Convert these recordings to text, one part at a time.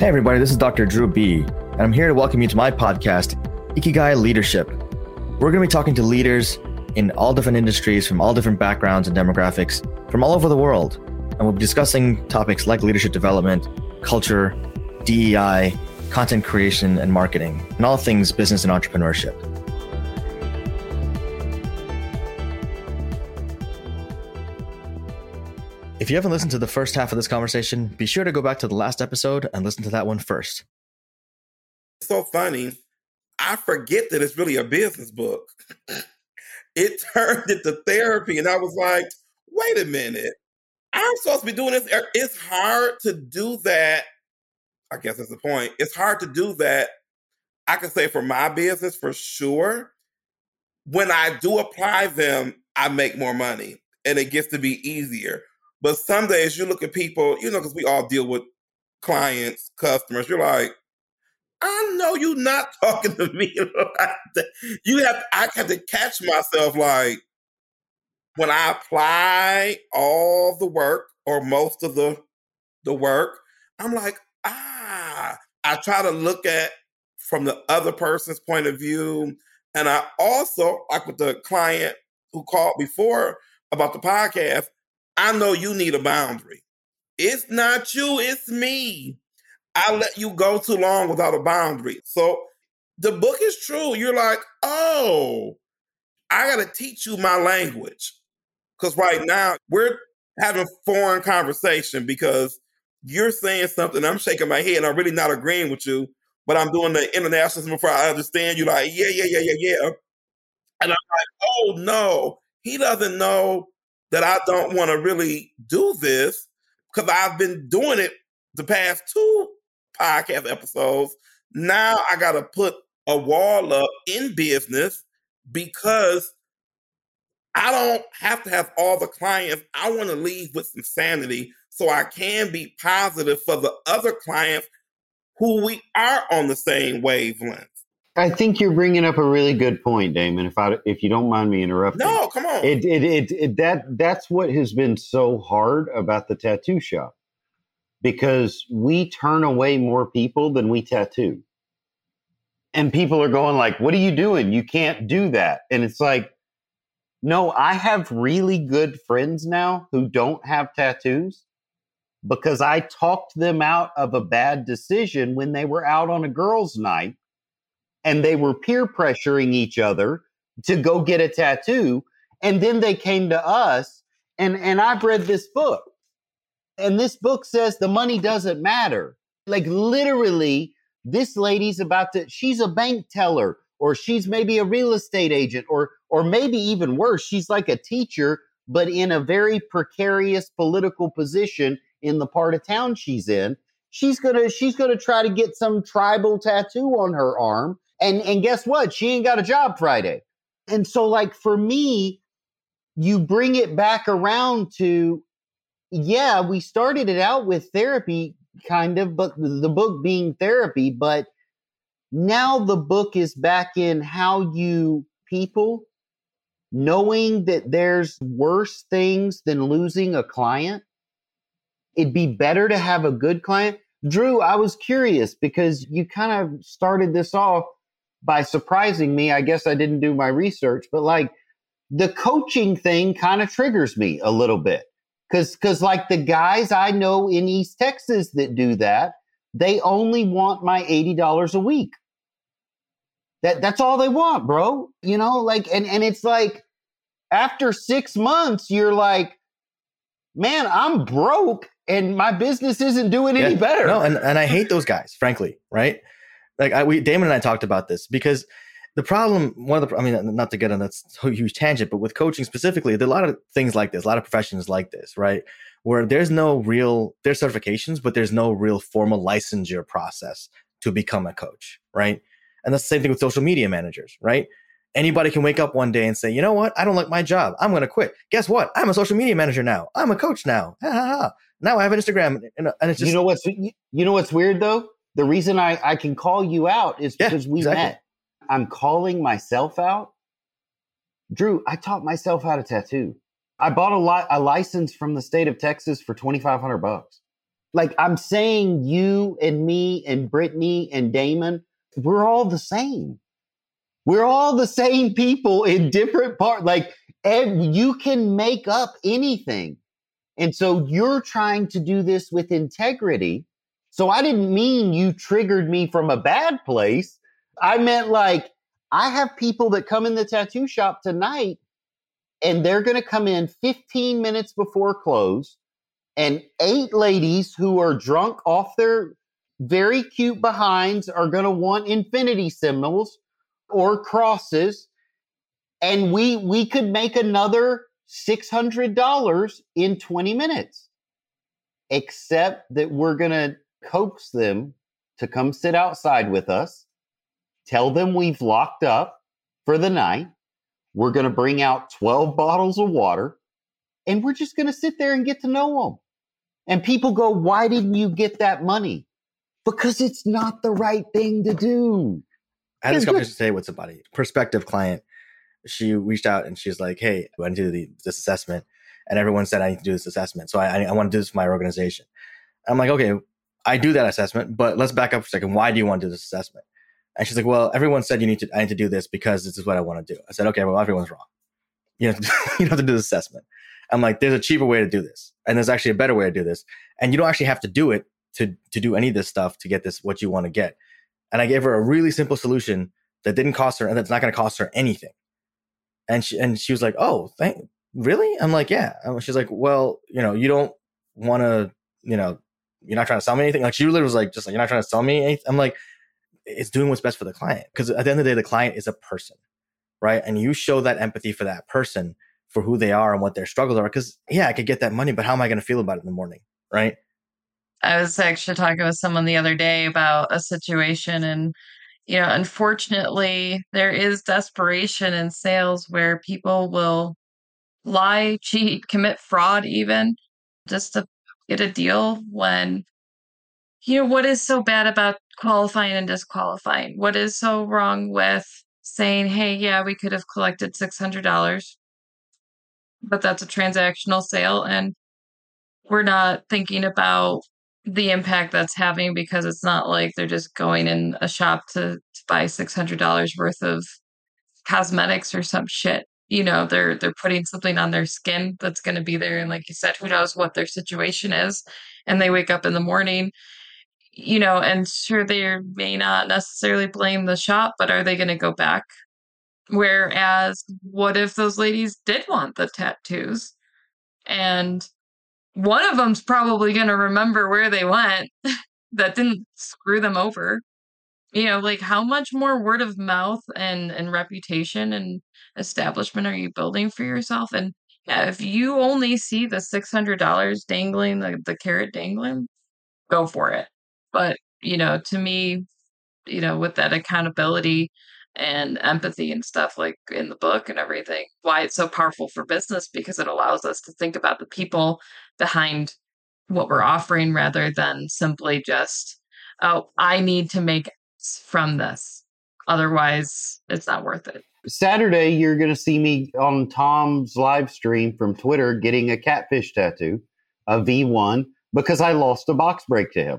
Hey, everybody, this is Dr. Dhru Bee., and I'm here to welcome you to my podcast, Ikigai Leadership. We're going to be talking to leaders in all different industries from all different backgrounds and demographics from all over the world. And we'll be discussing topics like leadership development, culture, DEI, content creation, and marketing, and all things business and entrepreneurship. If you haven't listened to the first half of this conversation, be sure to go back to the last episode and listen to that one first. It's so funny. I forget that it's really a business book. it turned into therapy, and I was like, wait a minute. I'm supposed to be doing this. Er, it's hard to do that. I guess that's the point. It's hard to do that. I can say for my business for sure. When I do apply them, I make more money and it gets to be easier. But some days you look at people, you know, because we all deal with clients, customers, you're like, I know you're not talking to me. you have, I have to catch myself like, when I apply all the work or most of the the work, I'm like, ah, I try to look at from the other person's point of view. And I also, like with the client who called before about the podcast, I know you need a boundary. It's not you, it's me. I let you go too long without a boundary. So the book is true. You're like, oh, I got to teach you my language. Because right now we're having foreign conversation because you're saying something. I'm shaking my head and I'm really not agreeing with you, but I'm doing the international before I understand you. Like, yeah, yeah, yeah, yeah, yeah. And I'm like, oh no, he doesn't know that I don't want to really do this because I've been doing it the past two podcast episodes. Now I got to put a wall up in business because I don't have to have all the clients. I want to leave with some sanity so I can be positive for the other clients who we are on the same wavelength. I think you're bringing up a really good point, Damon. If I if you don't mind me interrupting, no, come on. It it, it it that that's what has been so hard about the tattoo shop because we turn away more people than we tattoo, and people are going like, "What are you doing? You can't do that." And it's like, no, I have really good friends now who don't have tattoos because I talked them out of a bad decision when they were out on a girls' night and they were peer pressuring each other to go get a tattoo. And then they came to us, and, and I've read this book. And this book says the money doesn't matter. Like literally, this lady's about to, she's a bank teller, or she's maybe a real estate agent, or or maybe even worse, she's like a teacher, but in a very precarious political position in the part of town she's in. She's gonna she's gonna try to get some tribal tattoo on her arm and and guess what? She ain't got a job Friday. And so like for me, you bring it back around to yeah, we started it out with therapy kind of, but the book being therapy, but now the book is back in how you people knowing that there's worse things than losing a client. It'd be better to have a good client. Dhru, I was curious because you kind of started this off by surprising me. I guess I didn't do my research, but like the coaching thing kind of triggers me a little bit. Cause, cause like the guys I know in East Texas that do that, they only want my $80 a week. That, that's all they want, bro. You know, like, and, and it's like after six months, you're like, man, I'm broke and my business isn't doing yeah. any better. No, and, and I hate those guys, frankly, right? Like I, we Damon and I talked about this because the problem one of the I mean not to get on that huge tangent, but with coaching specifically, there are a lot of things like this, a lot of professions like this, right? Where there's no real there's certifications, but there's no real formal licensure process to become a coach, right? And that's the same thing with social media managers, right? Anybody can wake up one day and say, you know what? I don't like my job. I'm going to quit. Guess what? I'm a social media manager now. I'm a coach now. Ha, ha, ha. Now I have an Instagram, and, and it's just you know what's you know what's weird though the reason I, I can call you out is because we exactly. met. I'm calling myself out. Dhru, I taught myself how to tattoo. I bought a, li- a license from the state of Texas for 2500 bucks. Like I'm saying, you and me and Brittany and Damon, we're all the same. We're all the same people in different parts. Like, and you can make up anything. And so you're trying to do this with integrity. So I didn't mean you triggered me from a bad place. I meant like, I have people that come in the tattoo shop tonight and they're going to come in 15 minutes before close and eight ladies who are drunk off their very cute behinds are going to want infinity symbols or crosses and we we could make another $600 in 20 minutes except that we're going to coax them to come sit outside with us tell them we've locked up for the night we're going to bring out 12 bottles of water and we're just going to sit there and get to know them and people go why didn't you get that money because it's not the right thing to do I had this conversation today with somebody, prospective client. She reached out and she's like, "Hey, I want to do the, this assessment," and everyone said I need to do this assessment, so I, I want to do this for my organization. I'm like, "Okay, I do that assessment, but let's back up for a second. Why do you want to do this assessment?" And she's like, "Well, everyone said you need to. I need to do this because this is what I want to do." I said, "Okay, well, everyone's wrong. You have to, you have to do this assessment." I'm like, "There's a cheaper way to do this, and there's actually a better way to do this, and you don't actually have to do it to to do any of this stuff to get this what you want to get." And I gave her a really simple solution that didn't cost her and that's not going to cost her anything. And she and she was like, "Oh, thank really?" I'm like, "Yeah." And she's like, "Well, you know, you don't want to, you know, you're not trying to sell me anything." Like she literally was like, "Just like you're not trying to sell me anything." I'm like, "It's doing what's best for the client." Because at the end of the day, the client is a person, right? And you show that empathy for that person for who they are and what their struggles are. Because yeah, I could get that money, but how am I going to feel about it in the morning, right? I was actually talking with someone the other day about a situation and you know, unfortunately, there is desperation in sales where people will lie, cheat, commit fraud even just to get a deal when you know what is so bad about qualifying and disqualifying? What is so wrong with saying, "Hey, yeah, we could have collected $600, but that's a transactional sale and we're not thinking about the impact that's having because it's not like they're just going in a shop to, to buy $600 worth of cosmetics or some shit you know they're they're putting something on their skin that's going to be there and like you said who knows what their situation is and they wake up in the morning you know and sure they may not necessarily blame the shop but are they going to go back? Whereas what if those ladies did want the tattoos and one of them's probably going to remember where they went that didn't screw them over. You know like how much more word of mouth and and reputation and establishment are you building for yourself? And yeah if you only see the $600 dangling the, the carrot dangling go for it. But you know to me you know with that accountability and empathy and stuff like in the book and everything why it's so powerful for business because it allows us to think about the people behind what we're offering rather than simply just oh i need to make from this otherwise it's not worth it saturday you're going to see me on tom's live stream from twitter getting a catfish tattoo a v1 because i lost a box break to him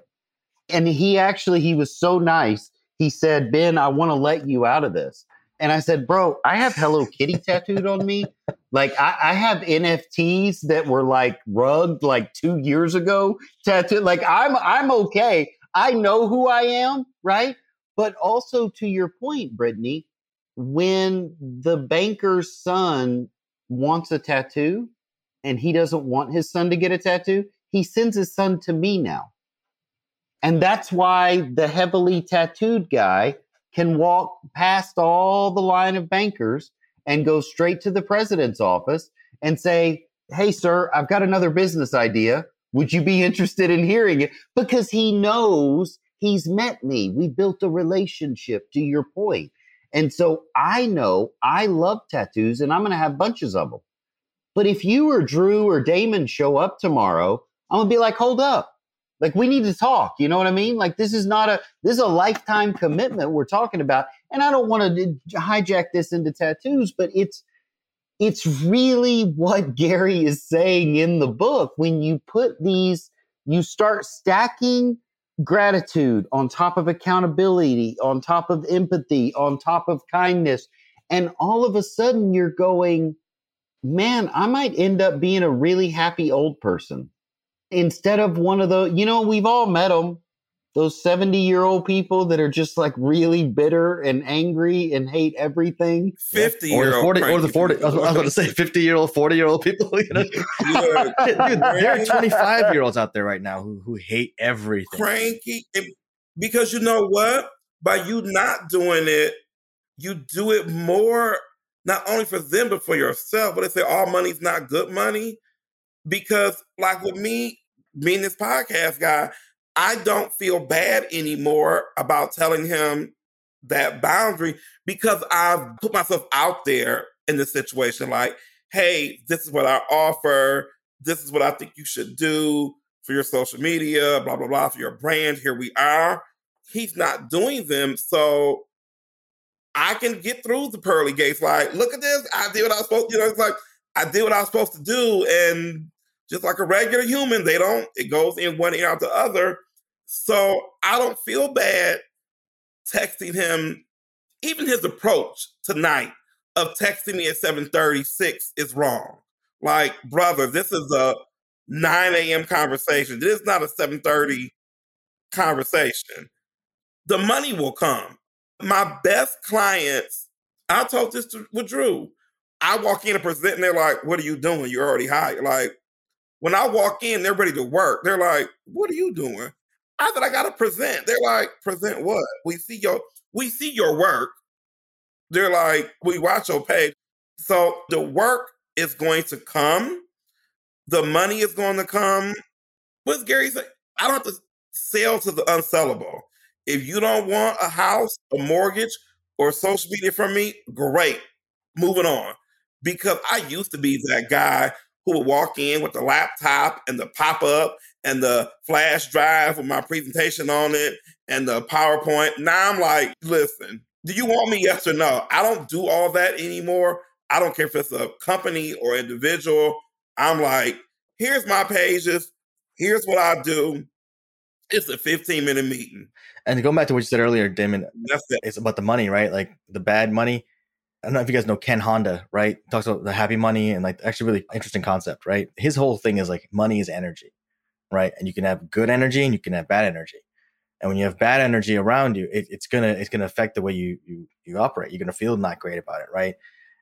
and he actually he was so nice he said, Ben, I want to let you out of this. And I said, Bro, I have Hello Kitty tattooed on me. Like I, I, have NFTs that were like rugged like two years ago tattooed. Like I'm I'm okay. I know who I am, right? But also to your point, Brittany, when the banker's son wants a tattoo and he doesn't want his son to get a tattoo, he sends his son to me now. And that's why the heavily tattooed guy can walk past all the line of bankers and go straight to the president's office and say, Hey, sir, I've got another business idea. Would you be interested in hearing it? Because he knows he's met me. We built a relationship to your point. And so I know I love tattoos and I'm going to have bunches of them. But if you or Dhru or Damon show up tomorrow, I'm going to be like, hold up. Like we need to talk. You know what I mean? Like this is not a this is a lifetime commitment we're talking about. And I don't want to hijack this into tattoos, but it's it's really what Gary is saying in the book when you put these you start stacking gratitude on top of accountability, on top of empathy, on top of kindness. And all of a sudden you're going, man, I might end up being a really happy old person instead of one of the, you know, we've all met them those 70 year old people that are just like really bitter and angry and hate everything? 50 or year the old 40 or the 40 I was, I was about to say 50 year old 40 year old people you know? Dude, there are 25 year olds out there right now who, who hate everything. Cranky. Because you know what? By you not doing it you do it more not only for them but for yourself. But they say all money's not good money. Because like with me being this podcast guy I don't feel bad anymore about telling him that boundary because I've put myself out there in the situation like, hey, this is what I offer. This is what I think you should do for your social media, blah, blah, blah, for your brand. Here we are. He's not doing them. So I can get through the pearly gates. Like, look at this. I did what I was supposed to, you know, it's like I did what I was supposed to do. And just like a regular human, they don't, it goes in one ear out the other. So I don't feel bad texting him. Even his approach tonight of texting me at 736 is wrong. Like, brother, this is a 9 a.m. conversation. This is not a 730 conversation. The money will come. My best clients, I told this to, with Dhru. I walk in and present and they're like, what are you doing? You're already hired. Like, when I walk in, they're ready to work. They're like, "What are you doing?" I said, "I got to present." They're like, "Present what?" We see your we see your work. They're like, "We watch your page." So the work is going to come. The money is going to come. What's Gary say? I don't have to sell to the unsellable. If you don't want a house, a mortgage, or social media from me, great. Moving on. Because I used to be that guy who would walk in with the laptop and the pop up and the flash drive with my presentation on it and the PowerPoint. Now I'm like, listen, do you want me? Yes or no? I don't do all that anymore. I don't care if it's a company or individual. I'm like, here's my pages. Here's what I do. It's a 15 minute meeting. And going back to what you said earlier, Damon, That's it. it's about the money, right? Like the bad money. I don't know if you guys know Ken Honda, right? Talks about the happy money and like actually really interesting concept, right? His whole thing is like money is energy, right? And you can have good energy and you can have bad energy. And when you have bad energy around you, it, it's gonna it's gonna affect the way you you you operate. You're gonna feel not great about it, right?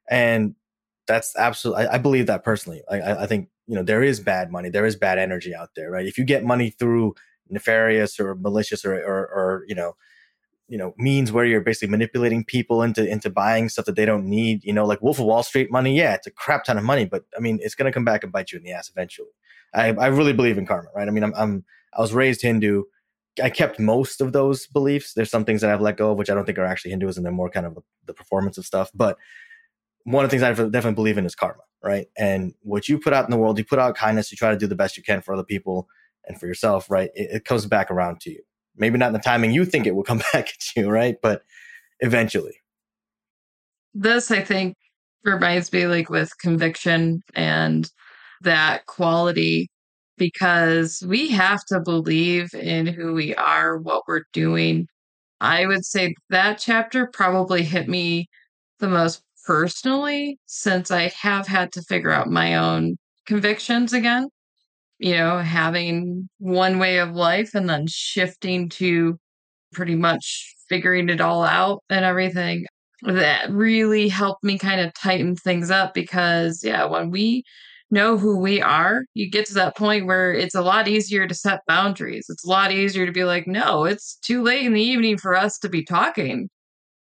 And that's absolutely I, I believe that personally. I, I think you know there is bad money, there is bad energy out there, right? If you get money through nefarious or malicious or or, or you know you know means where you're basically manipulating people into into buying stuff that they don't need you know like wolf of wall street money yeah it's a crap ton of money but i mean it's going to come back and bite you in the ass eventually. I i really believe in karma right? I mean i'm, I'm i was raised hindu. I kept most of those beliefs. There's some things that i've let go of which i don't think are actually hinduism they're more kind of the, performance of stuff but one of the things i definitely believe in is karma right? And what you put out in the world you put out kindness you try to do the best you can for other people and for yourself right? It, it comes back around to you maybe not in the timing you think it will come back at you, right? But eventually. This, I think, reminds me like with conviction and that quality because we have to believe in who we are, what we're doing. I would say that chapter probably hit me the most personally since I have had to figure out my own convictions again you know, having one way of life and then shifting to pretty much figuring it all out and everything. That really helped me kind of tighten things up because, yeah, when we know who we are, you get to that point where it's a lot easier to set boundaries. It's a lot easier to be like, no, it's too late in the evening for us to be talking.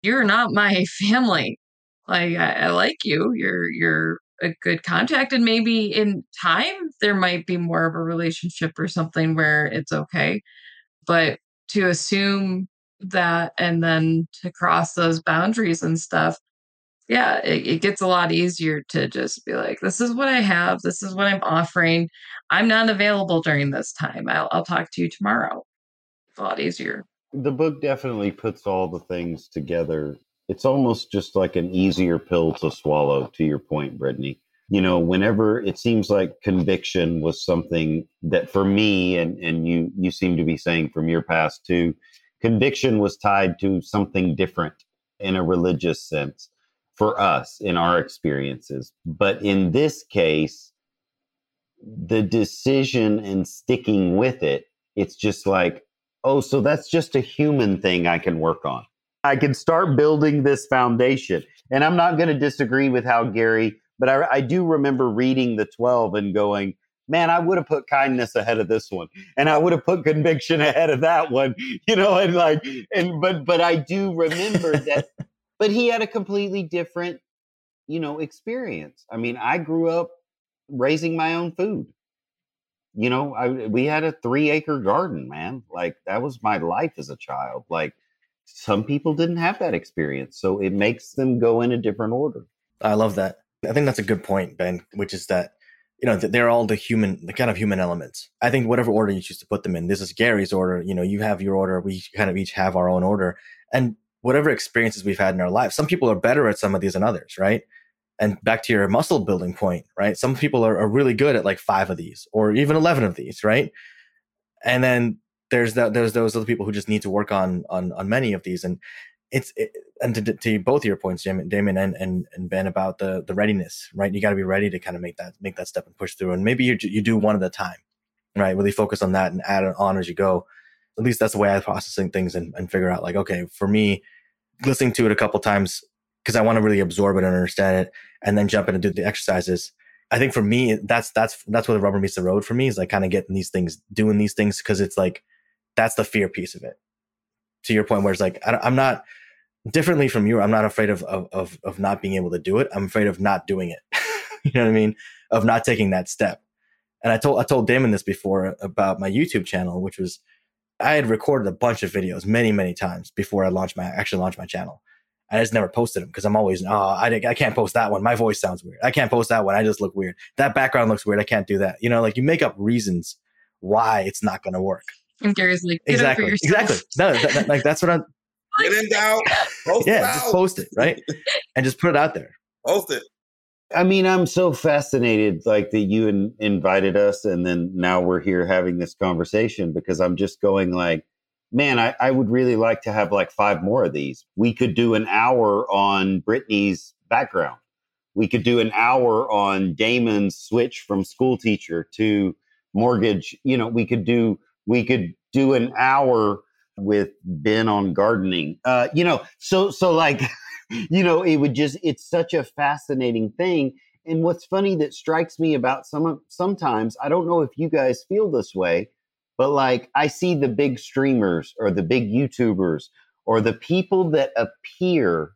You're not my family. Like I, I like you. You're you're a good contact and maybe in time there might be more of a relationship or something where it's okay. But to assume that and then to cross those boundaries and stuff yeah it, it, gets a lot easier to just be like this is what i have. This is what i'm offering. I'm not available during this time. I'll, I'll talk to you tomorrow it's a lot easier. The book definitely puts all the things together it's almost just like an easier pill to swallow to your point brittany you know, whenever it seems like conviction was something that for me, and, and you, you seem to be saying from your past too, conviction was tied to something different in a religious sense for us in our experiences. But in this case, the decision and sticking with it, it's just like, oh, so that's just a human thing I can work on. I can start building this foundation. And I'm not going to disagree with how Gary, but I, I do remember reading the 12 and going, man, I would have put kindness ahead of this one, and I would have put conviction ahead of that one, you know, and like, and but but I do remember that, but he had a completely different, you know, experience. I mean, I grew up raising my own food. You know, I we had a three acre garden, man. Like that was my life as a child. Like some people didn't have that experience, so it makes them go in a different order. I love that. I think that's a good point, Ben, which is that you know, they're all the human, the kind of human elements. I think whatever order you choose to put them in, this is Gary's order. You know, you have your order. We kind of each have our own order. And whatever experiences we've had in our life, some people are better at some of these than others, right? And back to your muscle building point, right? Some people are, are really good at like five of these or even 11 of these, right? And then there's that, there's those other people who just need to work on, on, on many of these. And it's it, and to, to both your points, Damon and, and and Ben about the the readiness, right? You got to be ready to kind of make that make that step and push through. And maybe you you do one at a time, right? Really focus on that and add it on as you go. At least that's the way I processing things and, and figure out like, okay, for me, listening to it a couple times because I want to really absorb it and understand it, and then jump in and do the exercises. I think for me, that's that's that's where the rubber meets the road for me is like kind of getting these things, doing these things because it's like that's the fear piece of it. To your point, where it's like I, I'm not differently from you, I'm not afraid of, of, of, of not being able to do it. I'm afraid of not doing it. you know what I mean? Of not taking that step. And I told, I told Damon this before about my YouTube channel, which was, I had recorded a bunch of videos many, many times before I launched my, actually launched my channel. I just never posted them because I'm always, oh, I, I can't post that one. My voice sounds weird. I can't post that one. I just look weird. That background looks weird. I can't do that. You know, like you make up reasons why it's not going to work. And Gary's like, exactly, exactly. No, that, that, like that's what I'm. Get in doubt. Post yeah, it out. just post it, right? and just put it out there. Post it. I mean, I'm so fascinated, like that you in, invited us, and then now we're here having this conversation because I'm just going like, man, I, I would really like to have like five more of these. We could do an hour on Brittany's background. We could do an hour on Damon's switch from school teacher to mortgage. You know, we could do we could do an hour with Ben on gardening. Uh, you know, so so like, you know, it would just it's such a fascinating thing. And what's funny that strikes me about some sometimes, I don't know if you guys feel this way, but like I see the big streamers or the big YouTubers or the people that appear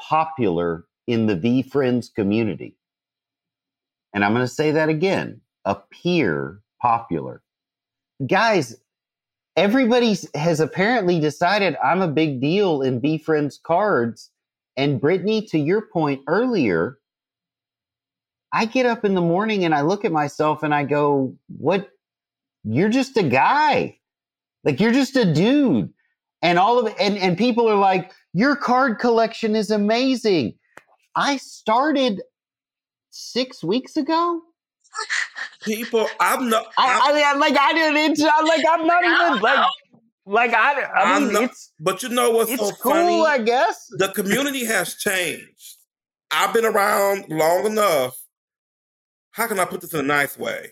popular in the VeeFriends community. And I'm going to say that again appear popular. Guys, everybody has apparently decided I'm a big deal in VeeFriends cards. And Brittany, to your point earlier, I get up in the morning and I look at myself and I go, What? You're just a guy. Like you're just a dude. And all of it, and, and people are like, Your card collection is amazing. I started six weeks ago people. I'm not. I, I mean, I'm like I didn't. I'm like I'm not even like like I. I mean, not, it's. But you know what's it's so cool, funny? I guess the community has changed. I've been around long enough. How can I put this in a nice way?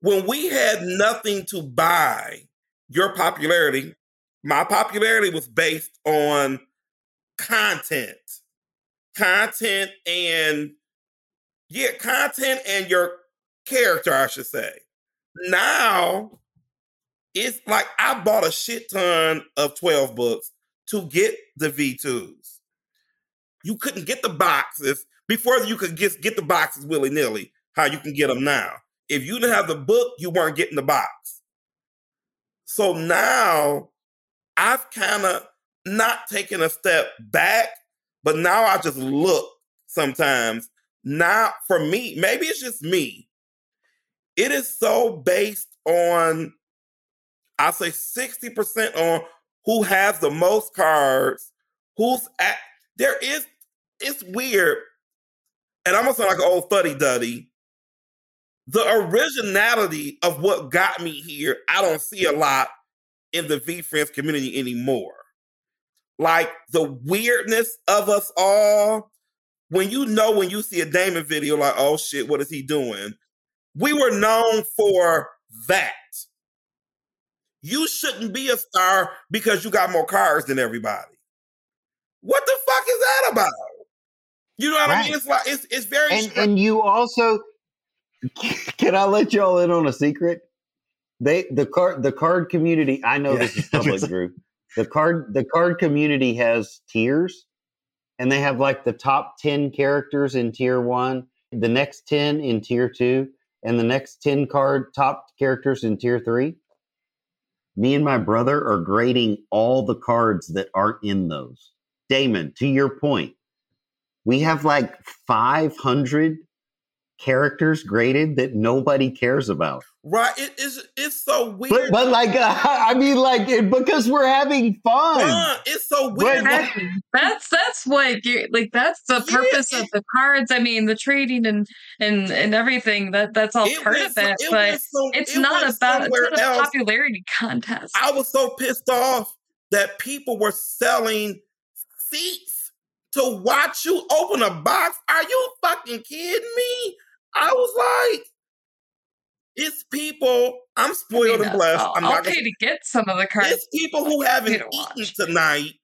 When we had nothing to buy, your popularity, my popularity was based on content, content, and yeah, content and your character, I should say. Now it's like I bought a shit ton of 12 books to get the V2s. You couldn't get the boxes before you could just get the boxes willy nilly, how you can get them now. If you didn't have the book, you weren't getting the box. So now I've kind of not taken a step back, but now I just look sometimes. Now, for me, maybe it's just me, it is so based on, I'll say 60% on who has the most cards, who's at, there is, it's weird. and I'm gonna sound like an old fuddy duddy. The originality of what got me here, I don't see a lot in the VeeFriends community anymore. Like the weirdness of us all. When you know when you see a Damon video, like, oh shit, what is he doing? We were known for that. You shouldn't be a star because you got more cars than everybody. What the fuck is that about? You know what right. I mean? It's like it's it's very and, and you also can I let y'all in on a secret? They the card the card community. I know yeah. this is public, Dhru. The card the card community has tiers, and they have like the top ten characters in tier one, the next ten in tier two, and the next ten card top characters in tier three me and my brother are grading all the cards that aren't in those. Damon, to your point, we have like 500 characters graded that nobody cares about. Right? It is. It's so weird. But, but like, uh, I mean, like, it, because we're having fun. it's so weird. Exactly. That's that's what you like. That's the purpose yeah, it, of the cards. I mean, the trading and and and everything. That that's all part of it. it but so, it's not about it's not a else. popularity contest. I was so pissed off that people were selling seats to watch you open a box. Are you fucking kidding me? I was like, it's people. I'm spoiled I mean, and blessed. I'll, I'm not pay gonna, to get some of the cards. It's people who haven't eaten tonight.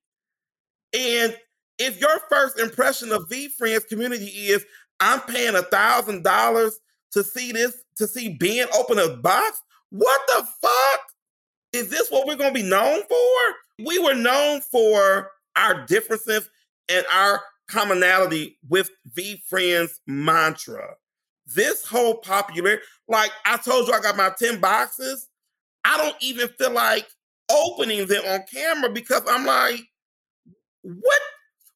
And if your first impression of VeeFriends community is I'm paying a thousand dollars to see this, to see Ben open a box, what the fuck? Is this what we're gonna be known for? We were known for our differences and our commonality with VeeFriends mantra this whole popular, like I told you, I got my 10 boxes. I don't even feel like opening them on camera because I'm like, what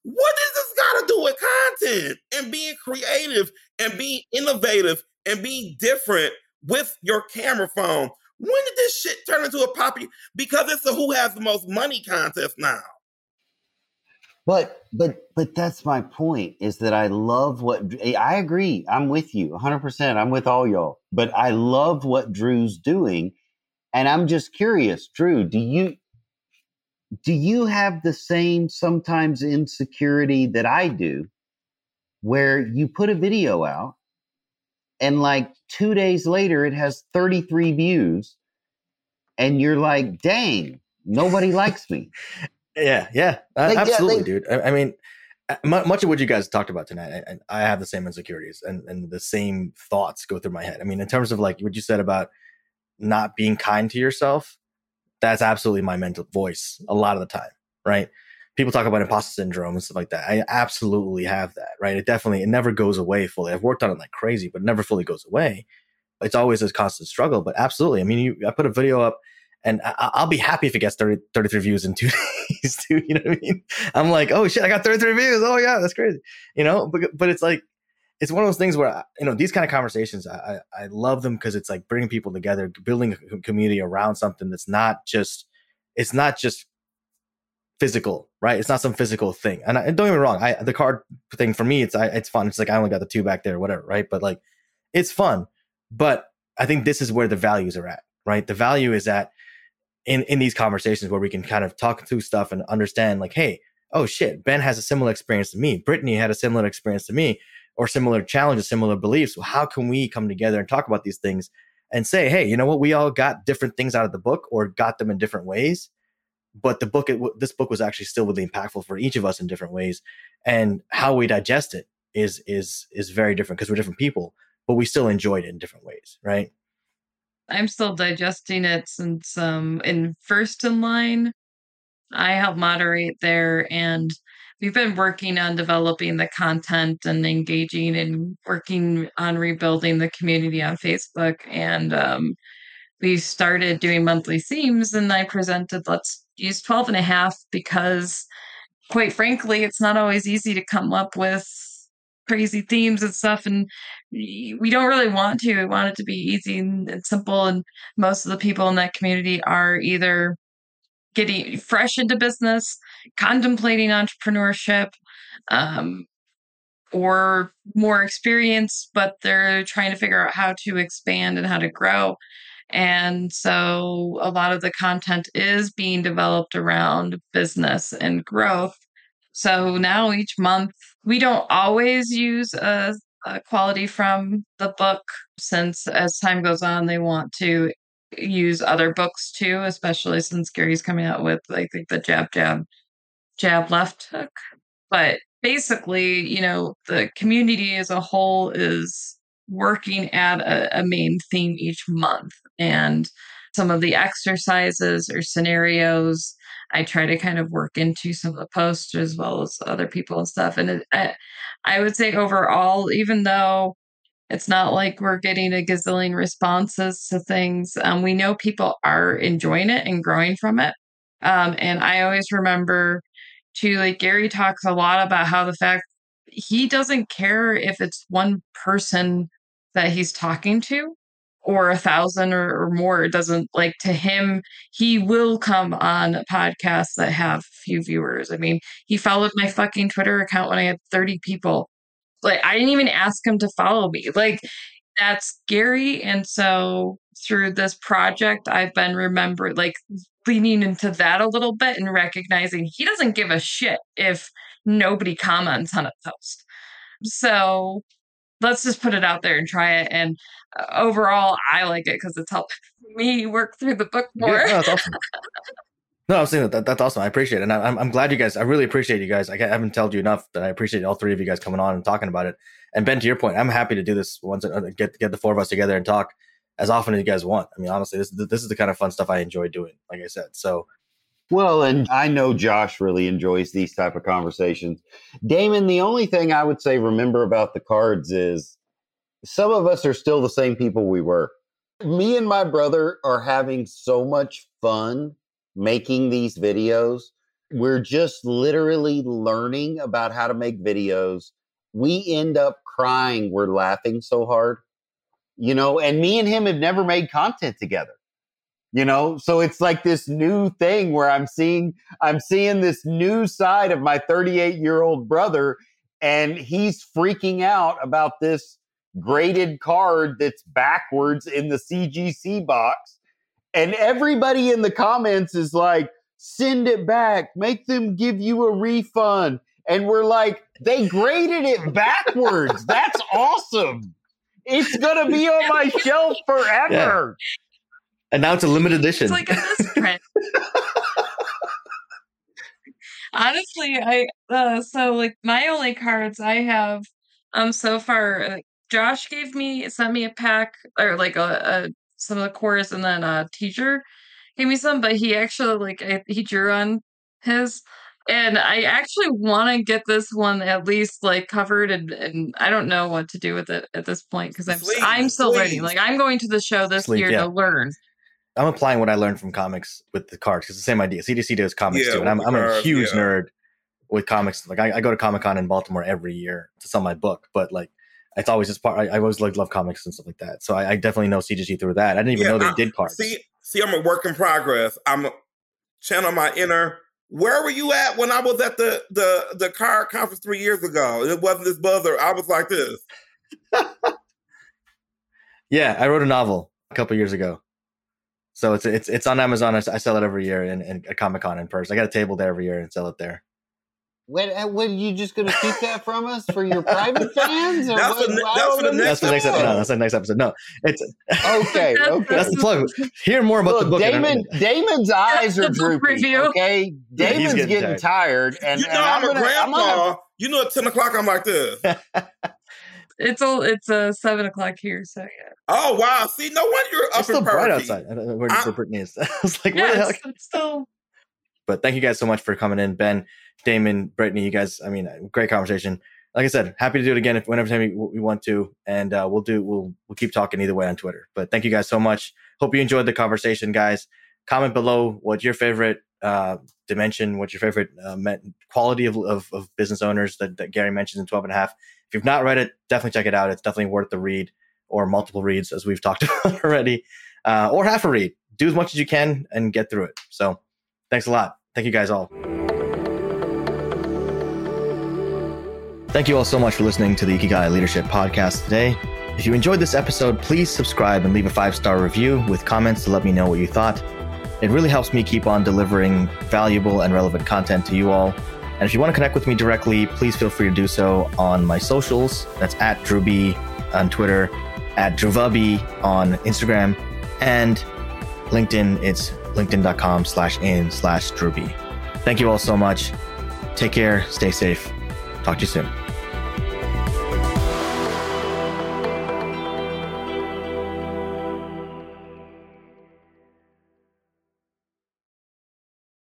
what does this got to do with content and being creative and being innovative and being different with your camera phone? When did this shit turn into a poppy? Because it's a who has the most money contest now. But but but that's my point is that I love what eh, I agree. I'm with you 100%. I'm with all y'all. But I love what Dhru's doing and I'm just curious, Dhru, do you do you have the same sometimes insecurity that I do where you put a video out and like 2 days later it has 33 views and you're like, "Dang, nobody likes me." Yeah, yeah, like, absolutely, yeah, they, dude. I, I, mean, uh, much of what you guys talked about tonight, I, I have the same insecurities and, and the same thoughts go through my head. I mean, in terms of like what you said about not being kind to yourself, that's absolutely my mental voice a lot of the time, right? People talk about imposter syndrome and stuff like that. I absolutely have that, right? It definitely, it never goes away fully. I've worked on it like crazy, but never fully goes away. It's always a constant struggle, but absolutely. I mean, you, I put a video up and I, will be happy if it gets 30, 33 views in two days too. You know what I mean? I'm like, oh shit, I got 33 views. Oh yeah, that's crazy. You know, but but it's like it's one of those things where you know these kind of conversations I I, I love them because it's like bringing people together, building a community around something that's not just it's not just physical, right? It's not some physical thing. And, I, don't get me wrong, I the card thing for me, it's I, it's fun. It's like I only got the two back there, whatever, right? But like, it's fun. But I think this is where the values are at, right? The value is that in in these conversations where we can kind of talk through stuff and understand like hey oh shit ben has a similar experience to me. Brittany had a similar experience to me or similar challenges similar beliefs. Well, how can we come together and talk about these things and say hey you know what? We all got different things out of the book or got them in different ways but the book it, this book was actually still really impactful for each of us in different ways. And how we digest it is is is very different because we're different people but we still enjoyed it in different ways right I'm still digesting it since um in first in line I help moderate there and we've been working on developing the content and engaging and working on rebuilding the community on Facebook and um we started doing monthly themes and I presented let's use 12 and a half because quite frankly it's not always easy to come up with crazy themes and stuff and we don't really want to we want it to be easy and, simple and most of the people in that community are either getting fresh into business contemplating entrepreneurship um, or more experienced, but they're trying to figure out how to expand and how to grow. And so a lot of the content is being developed around business and growth. So now each month, we don't always use a, a quality from the book, since as time goes on, they want to use other books too, especially since Gary's coming out with like, like the jab, jab, jab left hook. But basically, you know, the community as a whole is working at a, a main theme each month. And some of the exercises or scenarios I try to kind of work into some of the posts as well as other people and stuff. And it, I, I would say overall, even though it's not like we're getting a gazillion responses to things, um, we know people are enjoying it and growing from it. Um, and I always remember to like Gary talks a lot about how the fact he doesn't care if it's one person that he's talking to or a thousand or, or, more. It doesn't like to him, he will come on podcasts that have few viewers. I mean, he followed my fucking Twitter account when I had 30 people. Like, I didn't even ask him to follow me. Like, that's scary. And so through this project, I've been remembered, like, leaning into that a little bit and recognizing he doesn't give a shit if nobody comments on a post. So let's just put it out there and try it. And uh, overall, I like it because it's helped me work through the book more. Yeah, no, that's awesome. no, I'm saying that, that's awesome. I appreciate it, and I, am I'm glad you guys. I really appreciate you guys. I haven't told you enough that I appreciate all three of you guys coming on and talking about it. And Ben, to your point, I'm happy to do this once uh, get get the four of us together and talk as often as you guys want. I mean, honestly, this this is the kind of fun stuff I enjoy doing. Like I said, so well, and I know Josh really enjoys these type of conversations. Damon, the only thing I would say remember about the cards is some of us are still the same people we were. Me and my brother are having so much fun making these videos. We're just literally learning about how to make videos. We end up crying. We're laughing so hard, you know, and me and him have never made content together you know? So it's like this new thing where i'm seeing i'm seeing this new side of my 38 year old brother and he's freaking out about this graded card that's backwards in the cgc box. And everybody in the comments is like send it back. Make them give you a refund. And we're like they graded it backwards. That's awesome. It's gonna be on my shelf forever. And now it's a limited edition. It's like a misprint. Honestly, I uh, so like my only cards I have um so far. Uh, Josh gave me sent me a pack or like a, a some of the cores, and then a teacher gave me some. But he actually like I, he drew on his, and I actually want to get this one at least like covered, and, and I don't know what to do with it at this point because I'm please, I'm still please. learning. Like I'm going to the show this Sleep, year yeah. to learn. I'm applying what I learned from comics with the cards because it's the same idea. CGC does comics yeah, too, and I'm, I'm a huge yeah. nerd with comics. Like I, I go to Comic Con in Baltimore every year to sell my book, but like it's always just part. I, I always like love comics and stuff like that. So I, I definitely know CGC through that. I didn't even yeah, know they I, did cards. See, see, I'm a work in progress. I'm channel my inner. Where were you at when I was at the the the card conference three years ago? It wasn't this buzzer. I was like this. yeah, I wrote a novel a couple years ago. So it's it's it's on Amazon. I, sell it every year in, in a Comic Con in person. I got a table there every year and sell it there. When, uh, when you just going to keep that from us for your private fans? Or that's, what, the, that's, the next, that's the next episode. No, that's the next episode. No, it's okay. Okay, that's the plug. Hear more about Look, the book. Damon, Damon's eyes are droopy. Okay, Damon's getting, getting tired. tired, and you know and I'm, I'm, a gonna, grandpa. I'm gonna, you know, at ten o'clock I'm like this. It's all it's uh seven o'clock here, so yeah. Oh wow! See, no wonder you're up it's still bright outside. I don't know where, where Brittany is. I was like, yeah, what the hell? It's, still. But thank you guys so much for coming in, Ben, Damon, Brittany. You guys, I mean, great conversation. Like I said, happy to do it again if whenever time we, we want to, and uh, we'll do we'll we'll keep talking either way on Twitter. But thank you guys so much. Hope you enjoyed the conversation, guys. Comment below what your favorite uh, dimension, what's your favorite uh, quality of, of, of business owners that, that Gary mentions in 12 and a half if you've not read it, definitely check it out. It's definitely worth the read or multiple reads, as we've talked about already, uh, or half a read. Do as much as you can and get through it. So, thanks a lot. Thank you guys all. Thank you all so much for listening to the Ikigai Leadership Podcast today. If you enjoyed this episode, please subscribe and leave a five star review with comments to let me know what you thought. It really helps me keep on delivering valuable and relevant content to you all. And if you want to connect with me directly, please feel free to do so on my socials. That's at DhruBee on Twitter, at Druvabi on Instagram, and LinkedIn. It's linkedin.com slash in slash DhruBee. Thank you all so much. Take care. Stay safe. Talk to you soon.